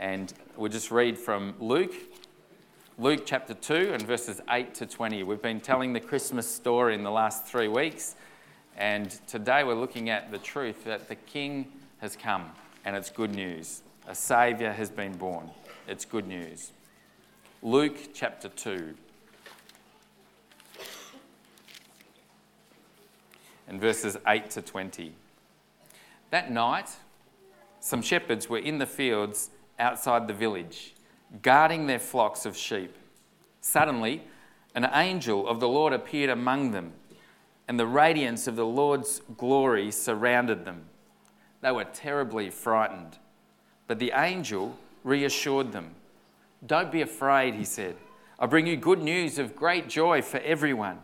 And we'll just read from Luke, Luke chapter 2 and verses 8 to 20. We've been telling the Christmas story in the last three weeks, and today we're looking at the truth that the King has come, and it's good news. A Saviour has been born. It's good news. Luke chapter 2. And verses 8 to 20. That night, some shepherds were in the fields outside the village, guarding their flocks of sheep. Suddenly, an angel of the Lord appeared among them, and the radiance of the Lord's glory surrounded them. They were terribly frightened. But the angel reassured them. Don't be afraid, he said. I bring you good news of great joy for everyone.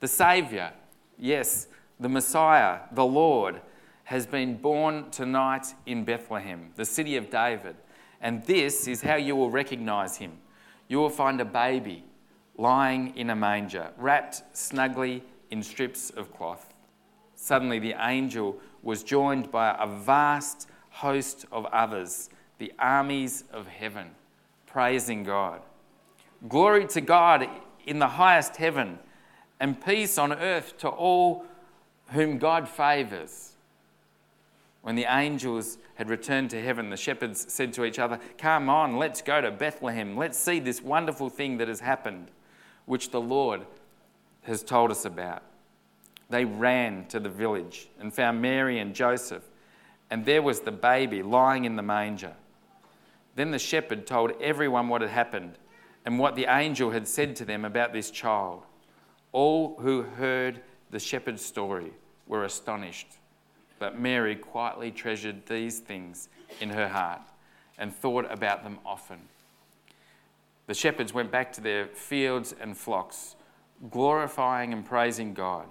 The Saviour, yes, the Messiah, the Lord, has been born tonight in Bethlehem, the city of David. And this is how you will recognize him. You will find a baby lying in a manger, wrapped snugly in strips of cloth. Suddenly, the angel was joined by a vast host of others, the armies of heaven, praising God. Glory to God in the highest heaven, and peace on earth to all whom God favours. When the angels had returned to heaven, the shepherds said to each other, Come on, let's go to Bethlehem. Let's see this wonderful thing that has happened, which the Lord has told us about. They ran to the village and found Mary and Joseph, and there was the baby lying in the manger. Then the shepherd told everyone what had happened and what the angel had said to them about this child. All who heard the shepherd's story were astonished. But Mary quietly treasured these things in her heart and thought about them often. The shepherds went back to their fields and flocks, glorifying and praising God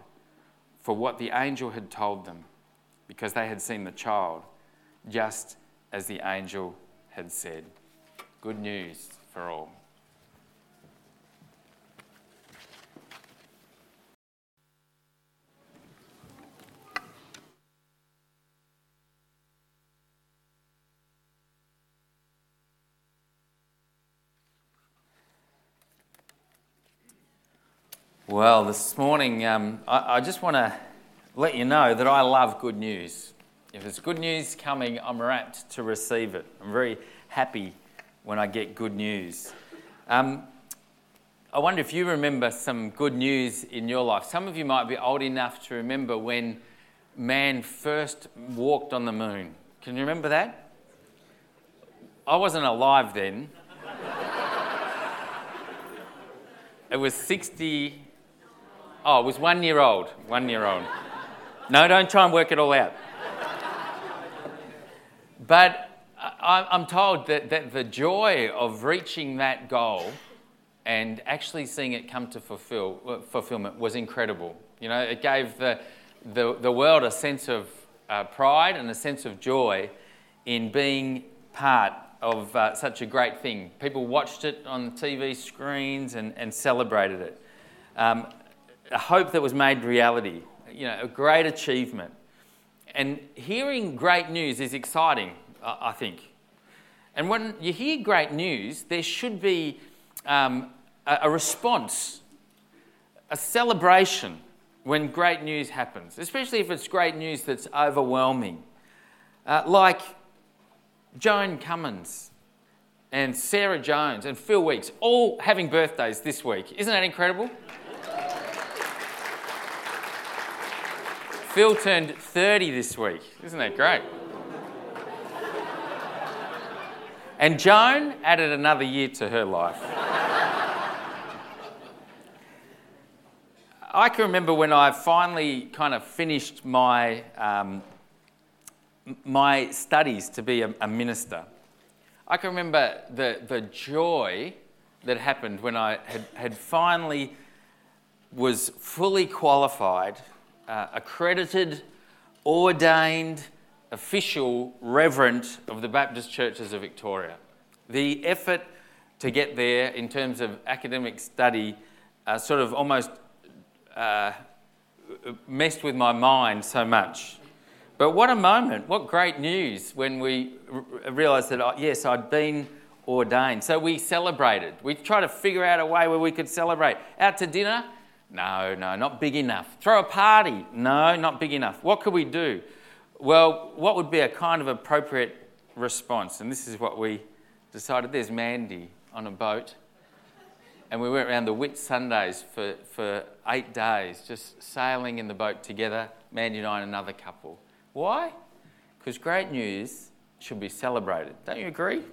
for what the angel had told them, because they had seen the child just as the angel had said. Good news for all. Well, this morning, um, I, I, just want to let you know that I love good news. If there's good news coming, I'm rapt to receive it. I'm very happy when I get good news. Um, I wonder if you remember some good news in your life. Some of you might be old enough to remember when man first walked on the moon. Can you remember that? I wasn't alive then. it was 60 Oh, it was one year old. One year old. No, don't try and work it all out. But I'm told that, that the joy of reaching that goal and actually seeing it come to fulfill, fulfillment was incredible. You know, it gave the, the, the world a sense of uh, pride and a sense of joy in being part of uh, such a great thing. People watched it on TV screens and, and celebrated it. Um, a hope that was made reality, you know, a great achievement. And hearing great news is exciting, I think. And when you hear great news, there should be um, a, response, a celebration when great news happens, especially if it's great news that's overwhelming. Uh, like Joan Cummins and Sarah Jones and Phil Weeks all having birthdays this week. Isn't that incredible? Phil turned 30 this week. Isn't that great? And Joan added another year to her life. I can remember when I finally kind of finished my, um, my studies to be a, a, minister. I can remember the, the joy that happened when I had, had finally was fully qualified uh, accredited, ordained, official reverend of the Baptist churches of Victoria. The effort to get there in terms of academic study uh, sort of almost uh, messed with my mind so much. But what a moment, what great news when we r- realised that, oh, yes, I'd been ordained. So we celebrated. We tried to figure out a way where we could celebrate. Out to dinner? No, no, not big enough. Throw a party? No, not big enough. What could we do? Well, what would be a kind of appropriate response? And this is what we decided. There's Mandy on a boat. And we went around the Whitsundays for, for eight days, just sailing in the boat together, Mandy and I and another couple. Why? Because great news should be celebrated. Don't you agree?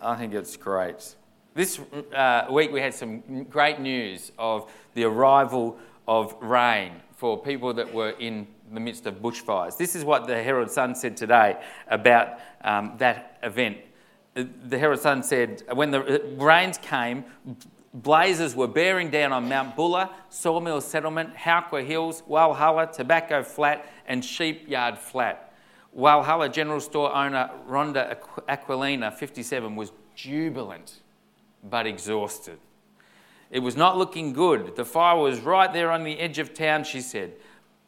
I think it's great. This uh, week we had some great news of the arrival of rain for people that were in the midst of bushfires. This is what the Herald Sun said today about um, that event. The Herald Sun said when the rains came, blazes were bearing down on Mount Buller, Sawmill Settlement, Howqua Hills, Walhalla, Tobacco Flat, and Sheepyard Flat. Walhalla General Store owner Rhonda Aquilina, 57, was jubilant but exhausted. It was not looking good. The fire was right there on the edge of town, she said.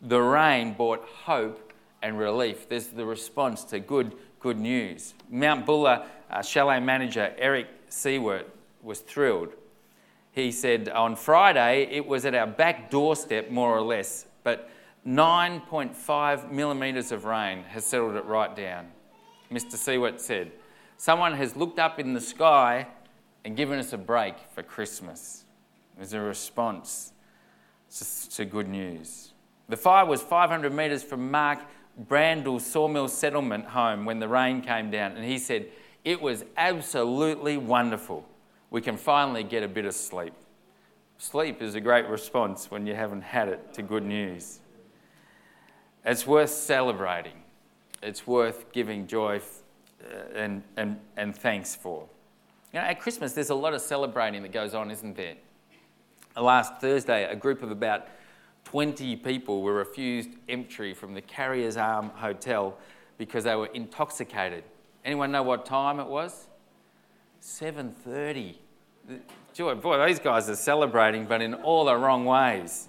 The rain brought hope and relief. There's the response to good, good news. Mount Buller uh, chalet manager Eric Seward was thrilled. He said, On Friday, it was at our back doorstep, more or less, but 9.5 millimetres of rain has settled it right down. Mr. Seward said, Someone has looked up in the sky and given us a break for Christmas. As a response to good news. The fire was 500 metres from Mark Brandle's sawmill settlement home when the rain came down, and he said, It was absolutely wonderful. We can finally get a bit of sleep. Sleep is a great response when you haven't had it to good news. It's worth celebrating, it's worth giving joy uh, and, and, and thanks for. You know, at Christmas, there's a lot of celebrating that goes on, isn't there? Last Thursday, a group of about 20 people were refused entry from the Carrier's Arm Hotel because they were intoxicated. Anyone know what time it was? 7:30. Joy, boy, these guys are celebrating, but in all the wrong ways.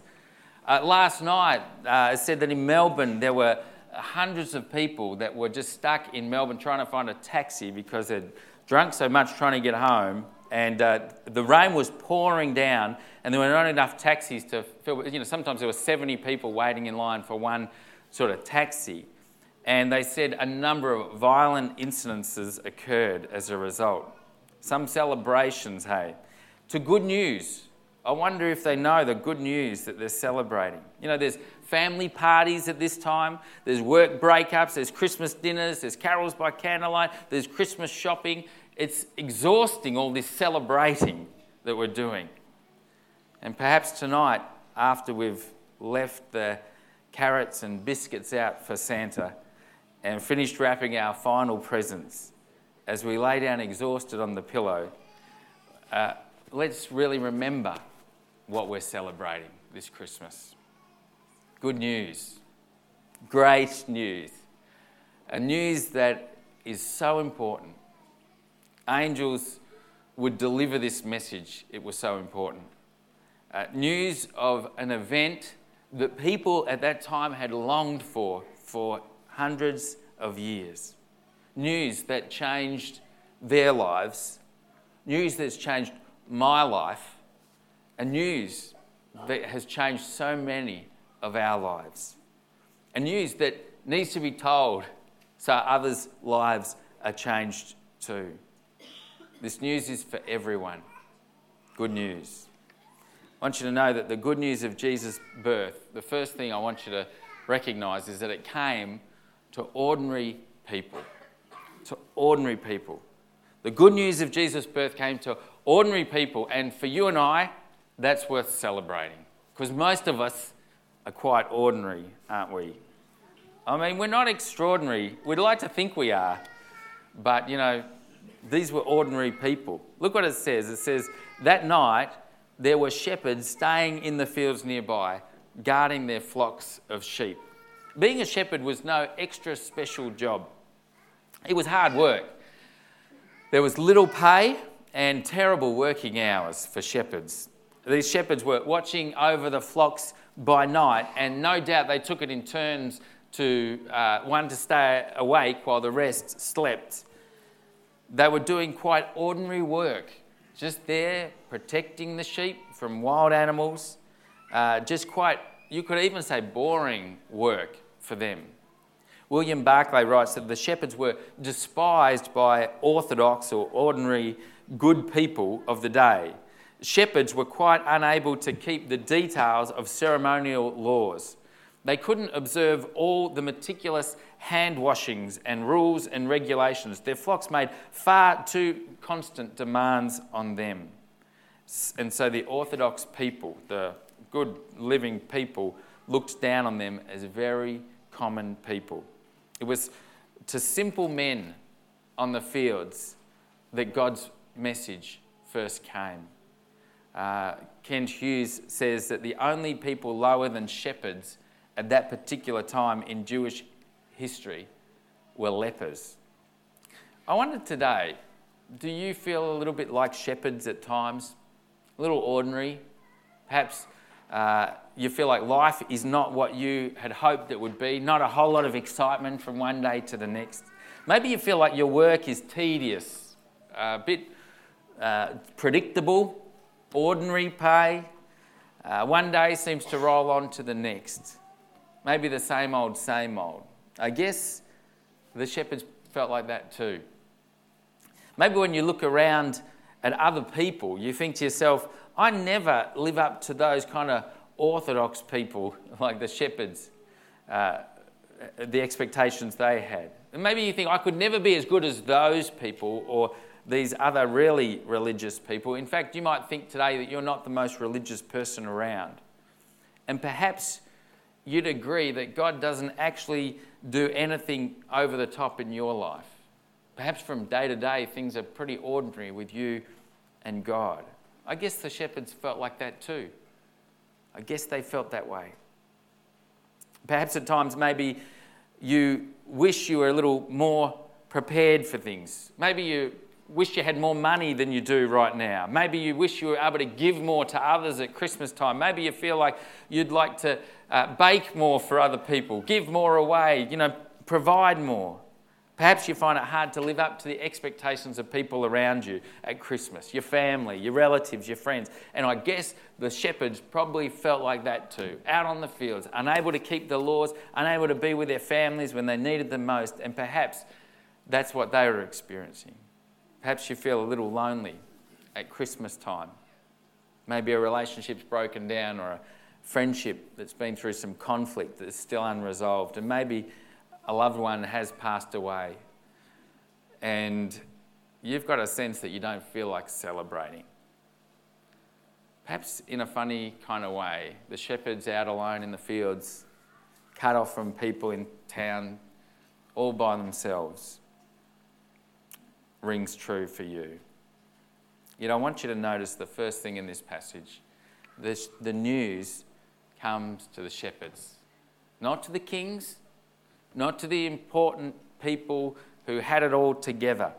Uh, last night, uh, it said that in Melbourne there were hundreds of people that were just stuck in Melbourne trying to find a taxi because they'd drunk so much trying to get home. And uh, the rain was pouring down, and there were not enough taxis to fill. You know, sometimes there were 70 people waiting in line for one sort of taxi. And they said a number of violent incidences occurred as a result. Some celebrations, hey. To good news, I wonder if they know the good news that they're celebrating. You know, there's family parties at this time, there's work breakups, there's Christmas dinners, there's carols by candlelight, there's Christmas shopping. It's exhausting, all this celebrating that we're doing. And perhaps tonight, after we've left the carrots and biscuits out for Santa and finished wrapping our final presents, as we lay down exhausted on the pillow, uh, let's really remember what we're celebrating this Christmas. Good news, great news, a news that is so important. Angels would deliver this message, it was so important. Uh, news of an event that people at that time had longed for for hundreds of years. News that changed their lives, news that's changed my life, and news that has changed so many of our lives. And news that needs to be told so others' lives are changed too. This news is for everyone. Good news. I want you to know that the good news of Jesus' birth, the first thing I want you to recognize is that it came to ordinary people. To ordinary people. The good news of Jesus' birth came to ordinary people, and for you and I, that's worth celebrating because most of us are quite ordinary, aren't we? I mean, we're not extraordinary. We'd like to think we are, but you know, these were ordinary people. Look what it says it says, That night there were shepherds staying in the fields nearby, guarding their flocks of sheep. Being a shepherd was no extra special job, it was hard work. There was little pay and terrible working hours for shepherds. These shepherds were watching over the flocks by night, and no doubt they took it in turns to uh, one to stay awake while the rest slept. They were doing quite ordinary work, just there protecting the sheep from wild animals, uh, just quite, you could even say, boring work for them. William Barclay writes that the shepherds were despised by orthodox or ordinary good people of the day. Shepherds were quite unable to keep the details of ceremonial laws. They couldn't observe all the meticulous hand washings and rules and regulations. Their flocks made far too constant demands on them. And so the Orthodox people, the good living people, looked down on them as very common people. It was to simple men on the fields that God's message first came. Uh, Kent Hughes says that the only people lower than shepherds at that particular time in Jewish history were lepers. I wonder today, do you feel a little bit like shepherds at times? A little ordinary? Perhaps uh, you feel like life is not what you had hoped it would be, not a whole lot of excitement from one day to the next. Maybe you feel like your work is tedious, a bit uh, predictable, ordinary pay. Uh, one day seems to roll on to the next. Maybe the same old, same old. I guess the shepherds felt like that too. Maybe when you look around at other people, you think to yourself, I never live up to those kind of orthodox people like the shepherds, uh, the expectations they had. And maybe you think, I could never be as good as those people or these other really religious people. In fact, you might think today that you're not the most religious person around. And perhaps you'd agree that God doesn't actually do anything over the top in your life. Perhaps from day to day, things are pretty ordinary with you and God. I guess the shepherds felt like that too. I guess they felt that way. Perhaps at times, maybe you wish you were a little more prepared for things. Maybe you wish you had more money than you do right now. Maybe you wish you were able to give more to others at Christmas time. Maybe you feel like you'd like to uh, bake more for other people, give more away, you know, provide more. Perhaps you find it hard to live up to the expectations of people around you at Christmas, your family, your relatives, your friends. And I guess the shepherds probably felt like that too, out on the fields, unable to keep the laws, unable to be with their families when they needed them most. And perhaps that's what they were experiencing. Perhaps you feel a little lonely at Christmas time. Maybe a relationship's broken down or a friendship that's been through some conflict that's still unresolved. And maybe a loved one has passed away and you've got a sense that you don't feel like celebrating. Perhaps in a funny kind of way, the shepherd's out alone in the fields, cut off from people in town, all by themselves, rings true for you. Yet I want you to notice the first thing in this passage this, the news comes to the shepherds, not to the kings, not to the important people who had it all together.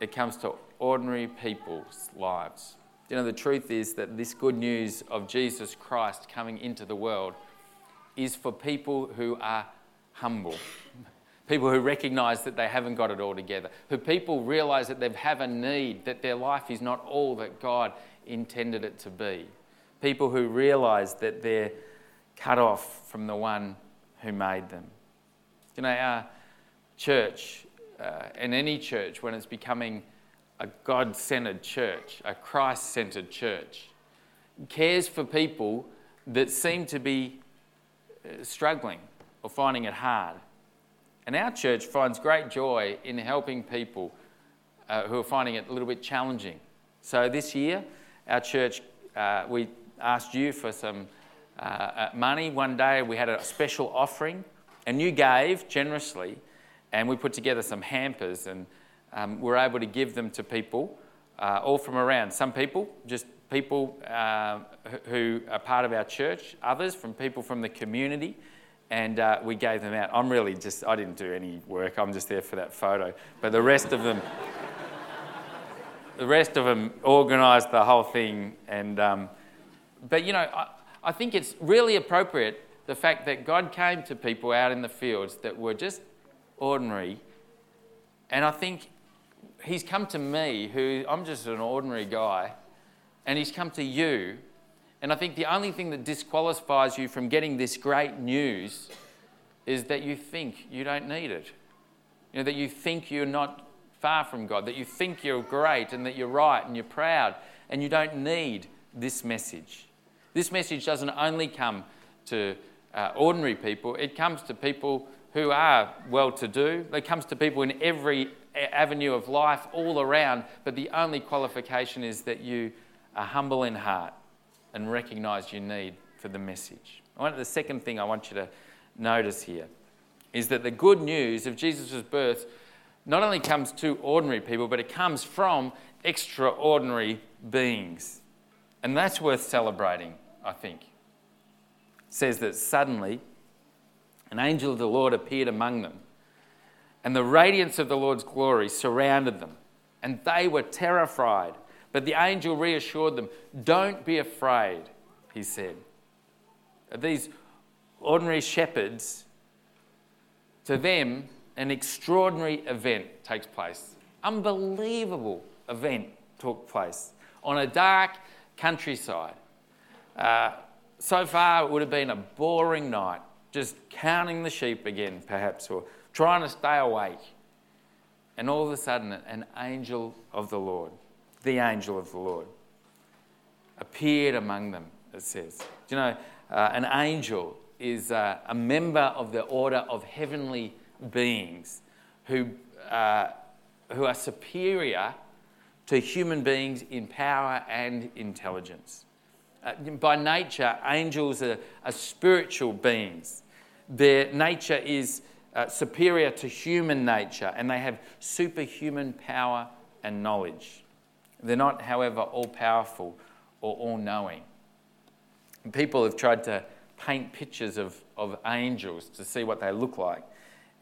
It comes to ordinary people's lives. You know, the truth is that this good news of Jesus Christ coming into the world is for people who are humble, people who recognize that they haven't got it all together, who people realize that they have a need, that their life is not all that God intended it to be, people who realize that they're cut off from the one who made them. You know, our church, uh, and any church, when it's becoming a God centered church, a Christ centered church, cares for people that seem to be uh, struggling or finding it hard. And our church finds great joy in helping people uh, who are finding it a little bit challenging. So this year, our church, uh, we asked you for some uh, uh, money. One day we had a special offering, and you gave generously, and we put together some hampers, and um, we're able to give them to people uh, all from around. Some people, just people uh, who are part of our church, others from people from the community, and uh, we gave them out. I'm really just, I didn't do any work, I'm just there for that photo. But the rest of them, the rest of them organised the whole thing. And, um, but you know, I, I think it's really appropriate the fact that God came to people out in the fields that were just ordinary. And I think He's come to me, who I'm just an ordinary guy, and He's come to you. And I think the only thing that disqualifies you from getting this great news is that you think you don't need it. You know, that you think you're not far from God, that you think you're great and that you're right and you're proud and you don't need this message. This message doesn't only come to uh, ordinary people, it comes to people who are well to do, it comes to people in every avenue of life all around, but the only qualification is that you are humble in heart and recognize your need for the message. The second thing I want you to notice here is that the good news of Jesus' birth not only comes to ordinary people, but it comes from extraordinary beings. And that's worth celebrating, I think. It says that suddenly an angel of the Lord appeared among them, and the radiance of the Lord's glory surrounded them, and they were terrified. But the angel reassured them, Don't be afraid, he said. These ordinary shepherds, to them, an extraordinary event takes place. Unbelievable event took place on a dark countryside. Uh, so far, it would have been a boring night, just counting the sheep again, perhaps, or trying to stay awake. And all of a sudden, an angel of the Lord, the angel of the Lord, appeared among them, it says. Do you know, uh, an angel is uh, a member of the order of heavenly beings who, uh, who are superior to human beings in power and intelligence. Uh, by nature, angels are, are, spiritual beings. Their nature is uh, superior to human nature, and they have superhuman power and knowledge. They're not, however, all powerful or all knowing. People have tried to paint pictures of, of angels to see what they look like.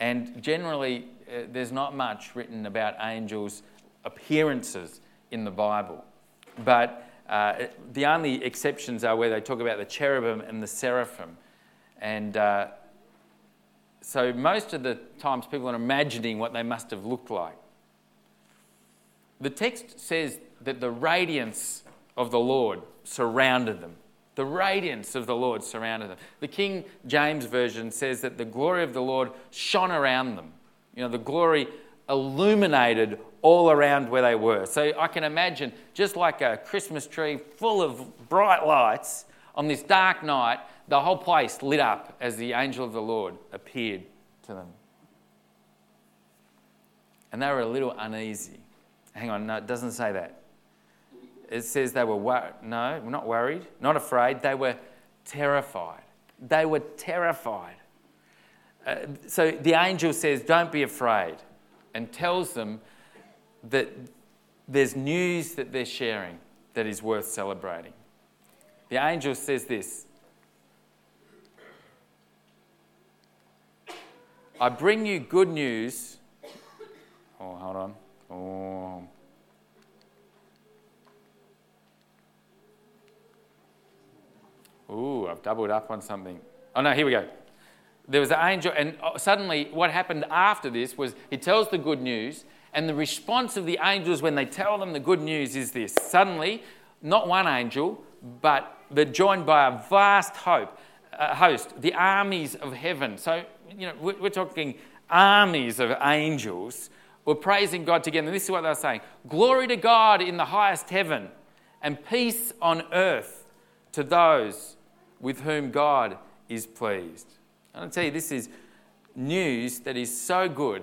And generally, uh, there's not much written about angels' appearances in the Bible. But uh, the only exceptions are where they talk about the cherubim and the seraphim. And uh, so most of the times people are imagining what they must have looked like. The text says that the radiance of the Lord surrounded them. The radiance of the Lord surrounded them. The King James Version says that the glory of the Lord shone around them. You know, the glory illuminated all around where they were. So I can imagine just like a Christmas tree full of bright lights on this dark night, the whole place lit up as the angel of the Lord appeared to them. And they were a little uneasy. Hang on, no, it doesn't say that it says they were wor- no, not worried, not afraid. They were terrified. They were terrified. Uh, so the angel says, "Don't be afraid," and tells them that there's news that they're sharing that is worth celebrating. The angel says this. I bring you good news. Oh, hold on. Oh, Ooh, I've doubled up on something. Oh no, here we go. There was an angel, and uh, suddenly what happened after this was he tells the good news, and the response of the angels when they tell them the good news is this. Suddenly, not one angel, but they're joined by a vast hope, uh, host, the armies of heaven. So, you know, we're, talking armies of angels were praising God together. And this is what they were saying Glory to God in the highest heaven, and peace on earth to those with whom God is pleased. And I tell you, this is news that is so good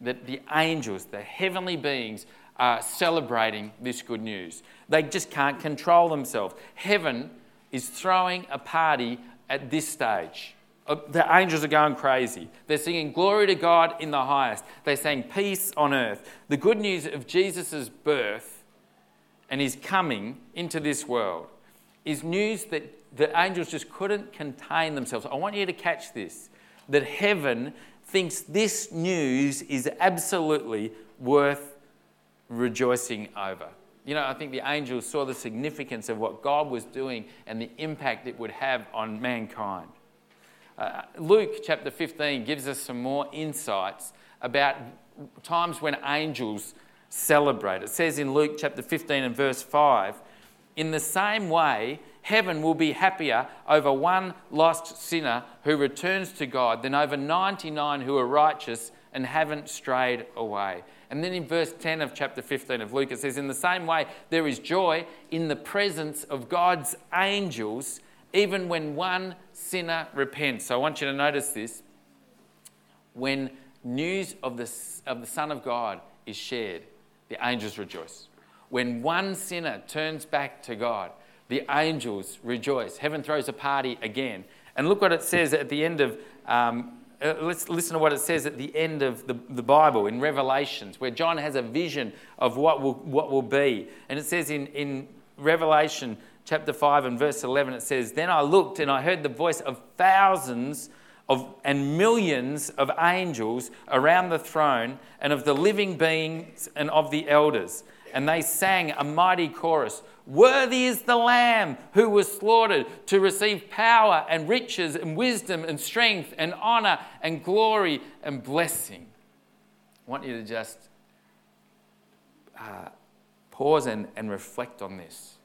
that the angels, the heavenly beings, are celebrating this good news. They just can't control themselves. Heaven is throwing a party at this stage. Uh, the angels are going crazy. They're singing glory to God in the highest. They're saying peace on earth. The good news of Jesus' birth and his coming into this world is news that the angels just couldn't contain themselves. I want you to catch this that heaven thinks this news is absolutely worth rejoicing over. You know, I think the angels saw the significance of what God was doing and the impact it would have on mankind. Uh, Luke chapter 15 gives us some more insights about times when angels celebrate. It says in Luke chapter 15 and verse 5 In the same way, heaven will be happier over one lost sinner who returns to God than over 99 who are righteous and haven't strayed away. And then in verse 10 of chapter 15 of Luke, it says, In the same way, there is joy in the presence of God's angels, even when one sinner repents. So I want you to notice this. When news of the, of the Son of God is shared, the angels rejoice. When one sinner turns back to God, the angels rejoice. Heaven throws a party again. And look what it says at the end of um, uh, let's listen to what it says at the end of the, the Bible in Revelations, where John has a vision of what will, what will be. And it says in, in Revelation chapter 5 and verse 11, it says, Then I looked and I heard the voice of thousands of, and millions of angels around the throne and of the living beings and of the elders. And they sang a mighty chorus Worthy is the Lamb who was slaughtered to receive power and riches and wisdom and strength and honor and glory and blessing. I want you to just uh, pause and, and reflect on this.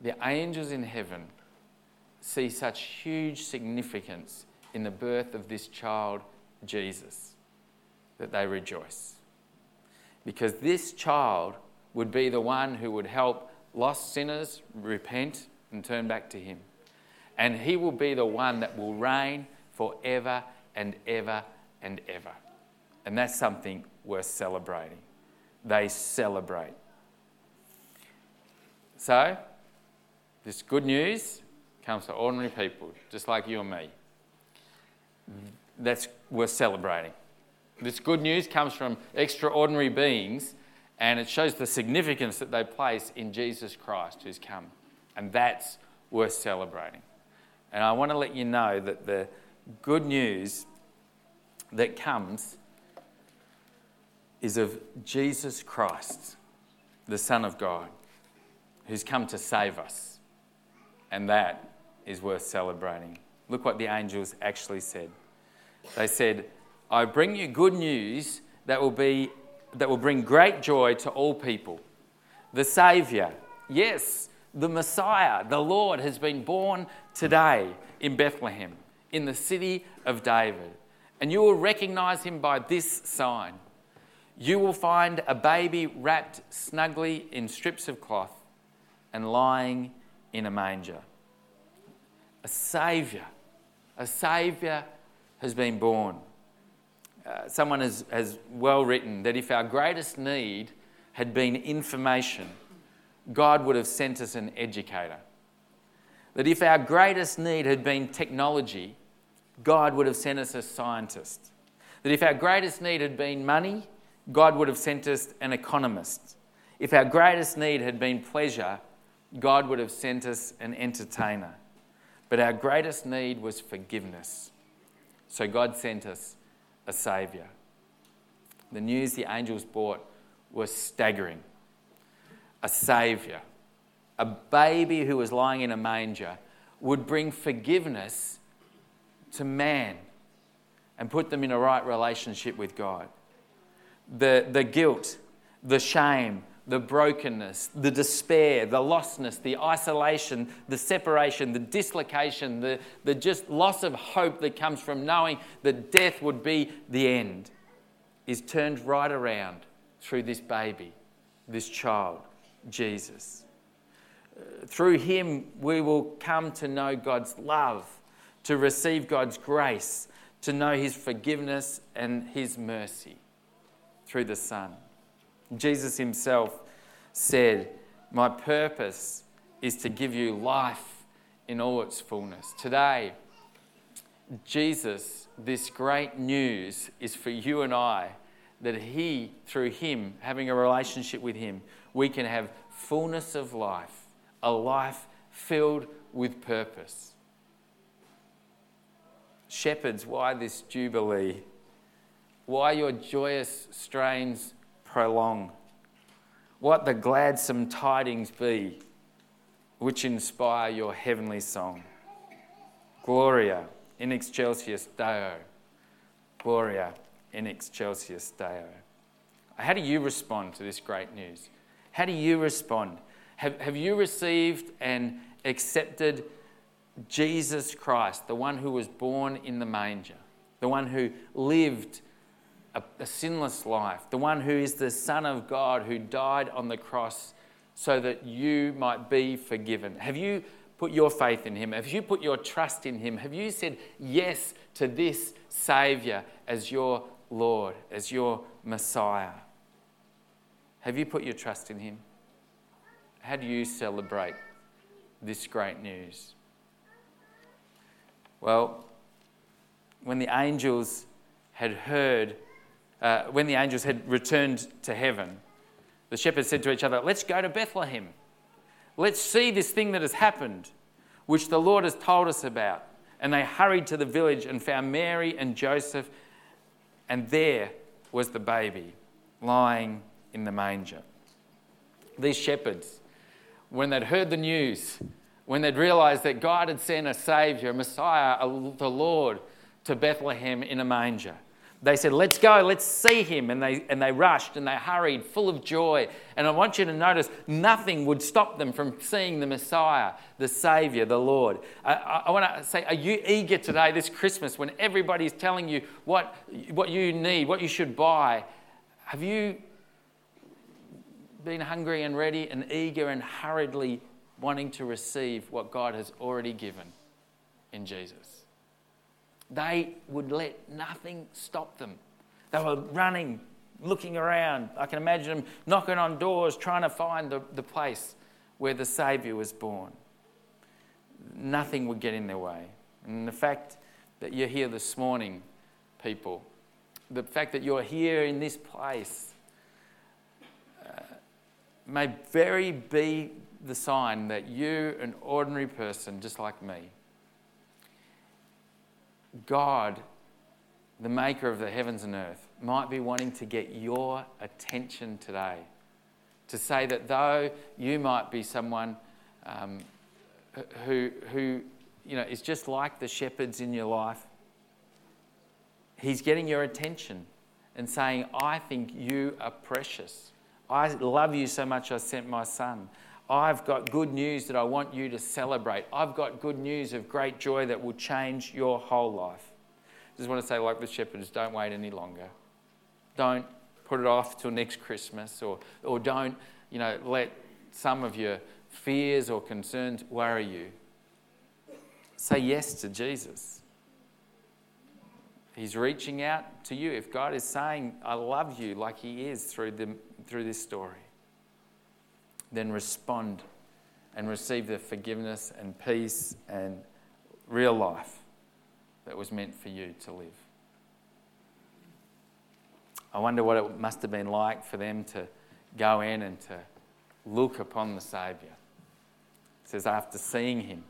The angels in heaven see such huge significance in the birth of this child, Jesus, that they rejoice. Because this child would be the one who would help lost sinners repent and turn back to Him. And He will be the one that will reign forever and ever and ever. And that's something worth celebrating. They celebrate. So, this good news comes to ordinary people, just like you and me. That's worth celebrating. This good news comes from extraordinary beings and it shows the significance that they place in Jesus Christ who's come. And that's worth celebrating. And I want to let you know that the good news that comes is of Jesus Christ, the Son of God, who's come to save us. And that is worth celebrating. Look what the angels actually said. They said, I bring you good news that will be that will bring great joy to all people. The Saviour, yes, the Messiah, the Lord, has been born today in Bethlehem, in the city of David. And you will recognize him by this sign. You will find a baby wrapped snugly in strips of cloth and lying in a manger. A Saviour, a Saviour has been born. Uh, someone has, has well written that if our greatest need had been information, God would have sent us an educator. That if our greatest need had been technology, God would have sent us a scientist. That if our greatest need had been money, God would have sent us an economist. If our greatest need had been pleasure, God would have sent us an entertainer. But our greatest need was forgiveness. So God sent us a Saviour. The news the angels brought was staggering. A Saviour, a baby who was lying in a manger, would bring forgiveness to man and put them in a right relationship with God. The, the guilt, the shame, the brokenness, the despair, the lostness, the isolation, the separation, the dislocation, the, the just loss of hope that comes from knowing that death would be the end is turned right around through this baby, this child, Jesus. Through him, we will come to know God's love, to receive God's grace, to know his forgiveness and his mercy through the Son. Jesus himself said, My purpose is to give you life in all its fullness. Today, Jesus, this great news is for you and I that He, through Him, having a relationship with Him, we can have fullness of life, a life filled with purpose. Shepherds, why this jubilee? Why your joyous strains prolong. What the gladsome tidings be which inspire your heavenly song. Gloria in excelsis Deo. Gloria in excelsis Deo. How do you respond to this great news? How do you respond? Have, have you received and accepted Jesus Christ, the one who was born in the manger, the one who lived a, a, sinless life, the one who is the Son of God who died on the cross so that you might be forgiven? Have you put your faith in him? Have you put your trust in him? Have you said yes to this Saviour as your Lord, as your Messiah? Have you put your trust in him? How do you celebrate this great news? Well, when the angels had heard, uh, when the angels had returned to heaven, the shepherds said to each other, Let's go to Bethlehem. Let's see this thing that has happened, which the Lord has told us about. And they hurried to the village and found Mary and Joseph, and there was the baby lying in the manger. These shepherds, when they'd heard the news, when they'd realized that God had sent a Savior, a Messiah, a, the Lord, to Bethlehem in a manger. They said, Let's go, let's see him. And they, and they rushed and they hurried, full of joy. And I want you to notice nothing would stop them from seeing the Messiah, the Savior, the Lord. I, I, want to say, are you eager today, this Christmas, when everybody's telling you what, what you need, what you should buy? Have you been hungry and ready and eager and hurriedly wanting to receive what God has already given in Jesus. They would let nothing stop them. They were running, looking around. I can imagine them knocking on doors, trying to find the, the place where the Saviour was born. Nothing would get in their way. And the fact that you're here this morning, people, the fact that you're here in this place, uh, may very be the sign that you, an ordinary person just like me, God, the maker of the heavens and earth, might be wanting to get your attention today. To say that though you might be someone um, who, who you know, is just like the shepherds in your life, He's getting your attention and saying, I think you are precious. I love you so much, I sent my son. I've got good news that I want you to celebrate. I've got good news of great joy that will change your whole life. I Just want to say, like the shepherds, don't wait any longer. Don't put it off till next Christmas, or, or don't, you know, let some of your fears or concerns worry you. Say yes to Jesus. He's reaching out to you. If God is saying, I love you, like He is through, the, through this story then respond and receive the forgiveness and peace and real life that was meant for you to live. I wonder what it must have been like for them to go in and to look upon the Saviour. It says, after seeing him,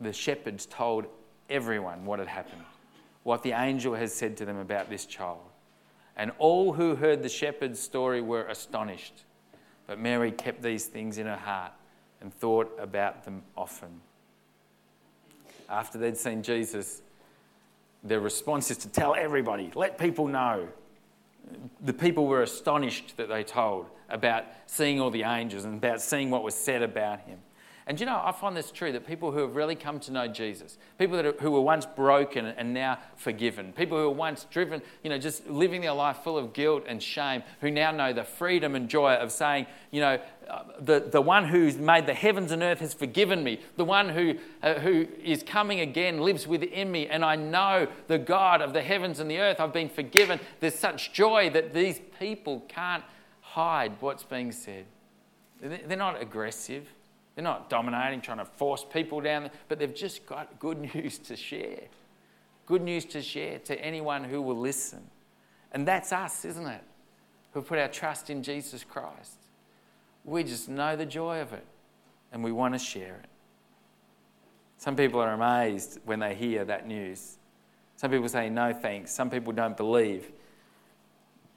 the shepherds told everyone what had happened, what the angel has said to them about this child. And all who heard the shepherd's story were astonished but Mary kept these things in her heart and thought about them often. After they'd seen Jesus, their response is to tell everybody, let people know. The people were astonished that they told about seeing all the angels and about seeing what was said about him. And you know, I find this true that people who have really come to know Jesus, people that are, who were once broken and now forgiven, people who were once driven, you know, just living their life full of guilt and shame, who now know the freedom and joy of saying, you know, uh, the, the one who's made the heavens and earth has forgiven me. The one who, uh, who is coming again lives within me. And I know the God of the heavens and the earth. I've been forgiven. There's such joy that these people can't hide what's being said. They're not aggressive. They're not dominating, trying to force people down, but they've just got good news to share. Good news to share to anyone who will listen. And that's us, isn't it? Who put our trust in Jesus Christ. We just know the joy of it and we want to share it. Some people are amazed when they hear that news. Some people say no thanks. Some people don't believe.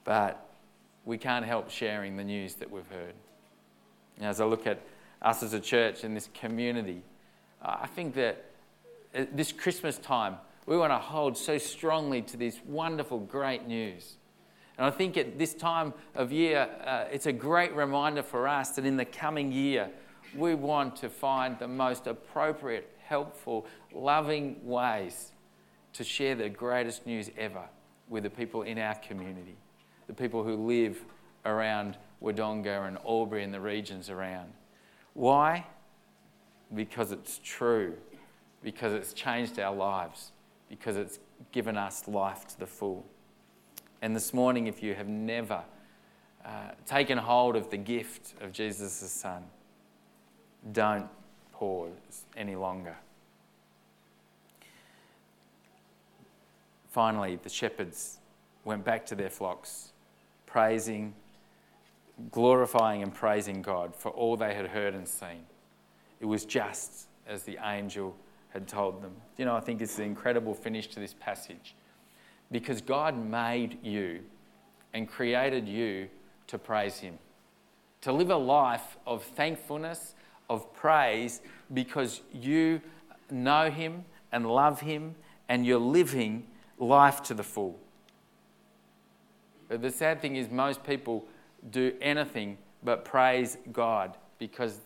But we can't help sharing the news that we've heard. as I look at us as a church in this community. Uh, I think that uh, this Christmas time, we want to hold so strongly to this wonderful, great news. And I think at this time of year, uh, it's a great reminder for us that in the coming year, we want to find the most appropriate, helpful, loving ways to share the greatest news ever with the people in our community, the people who live around Wodonga and Albury and the regions around. Why? Because it's true, because it's changed our lives, because it's given us life to the full. And this morning, if you have never uh, taken hold of the gift of Jesus' Son, don't pause any longer. Finally, the shepherds went back to their flocks, praising, glorifying, and praising God for all they had heard and seen. It was just as the angel had told them. You know, I think it's an incredible finish to this passage because God made you and created you to praise Him, to live a life of thankfulness, of praise, because you know Him and love Him and you're living life to the full. But the sad thing is, most people do anything but praise God because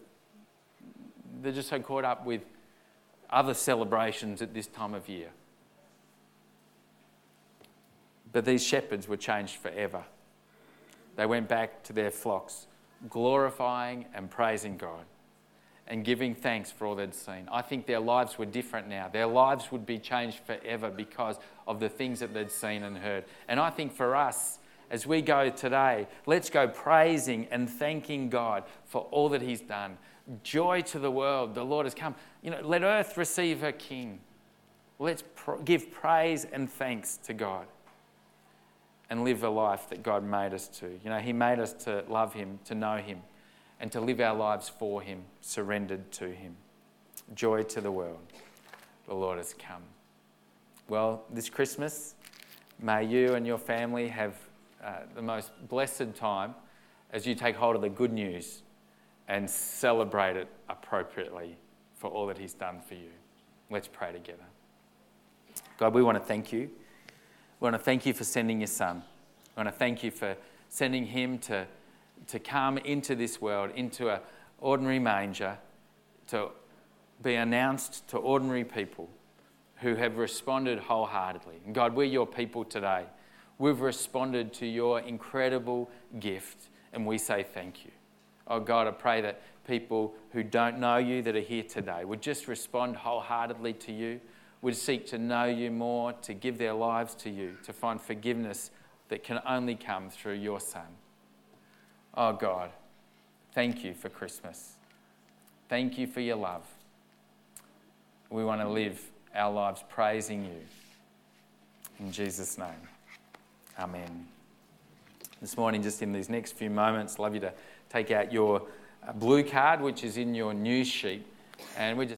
they're just so caught up with other celebrations at this time of year. But these shepherds were changed forever. They went back to their flocks, glorifying and praising God and giving thanks for all they'd seen. I think their lives were different now. Their lives would be changed forever because of the things that they'd seen and heard. And I think for us, as we go today, let's go praising and thanking God for all that He's done. Joy to the world, the Lord has come. You know, let earth receive her King. Let's pr- give praise and thanks to God and live a life that God made us to. You know, He made us to love Him, to know Him, and to live our lives for Him, surrendered to Him. Joy to the world. The Lord has come. Well, this Christmas, may you and your family have uh, the most blessed time as you take hold of the good news and celebrate it appropriately for all that He's done for you. Let's pray together. God, we want to thank you. We want to thank you for sending your son. We want to thank you for sending him to, to come into this world, into an ordinary manger, to be announced to ordinary people who have responded wholeheartedly. And God, we're your people today. We've responded to your incredible gift, and we say thank you. Oh God, I pray that people who don't know you that are here today would just respond wholeheartedly to you would seek to know you more, to give their lives to you, to find forgiveness that can only come through your Son. Oh God, thank you for Christmas. Thank you for your love. We want to live our lives praising you. In Jesus' name, Amen. This morning, just in these next few moments, I'd love you to take out your uh, blue card, which is in your news sheet, and we just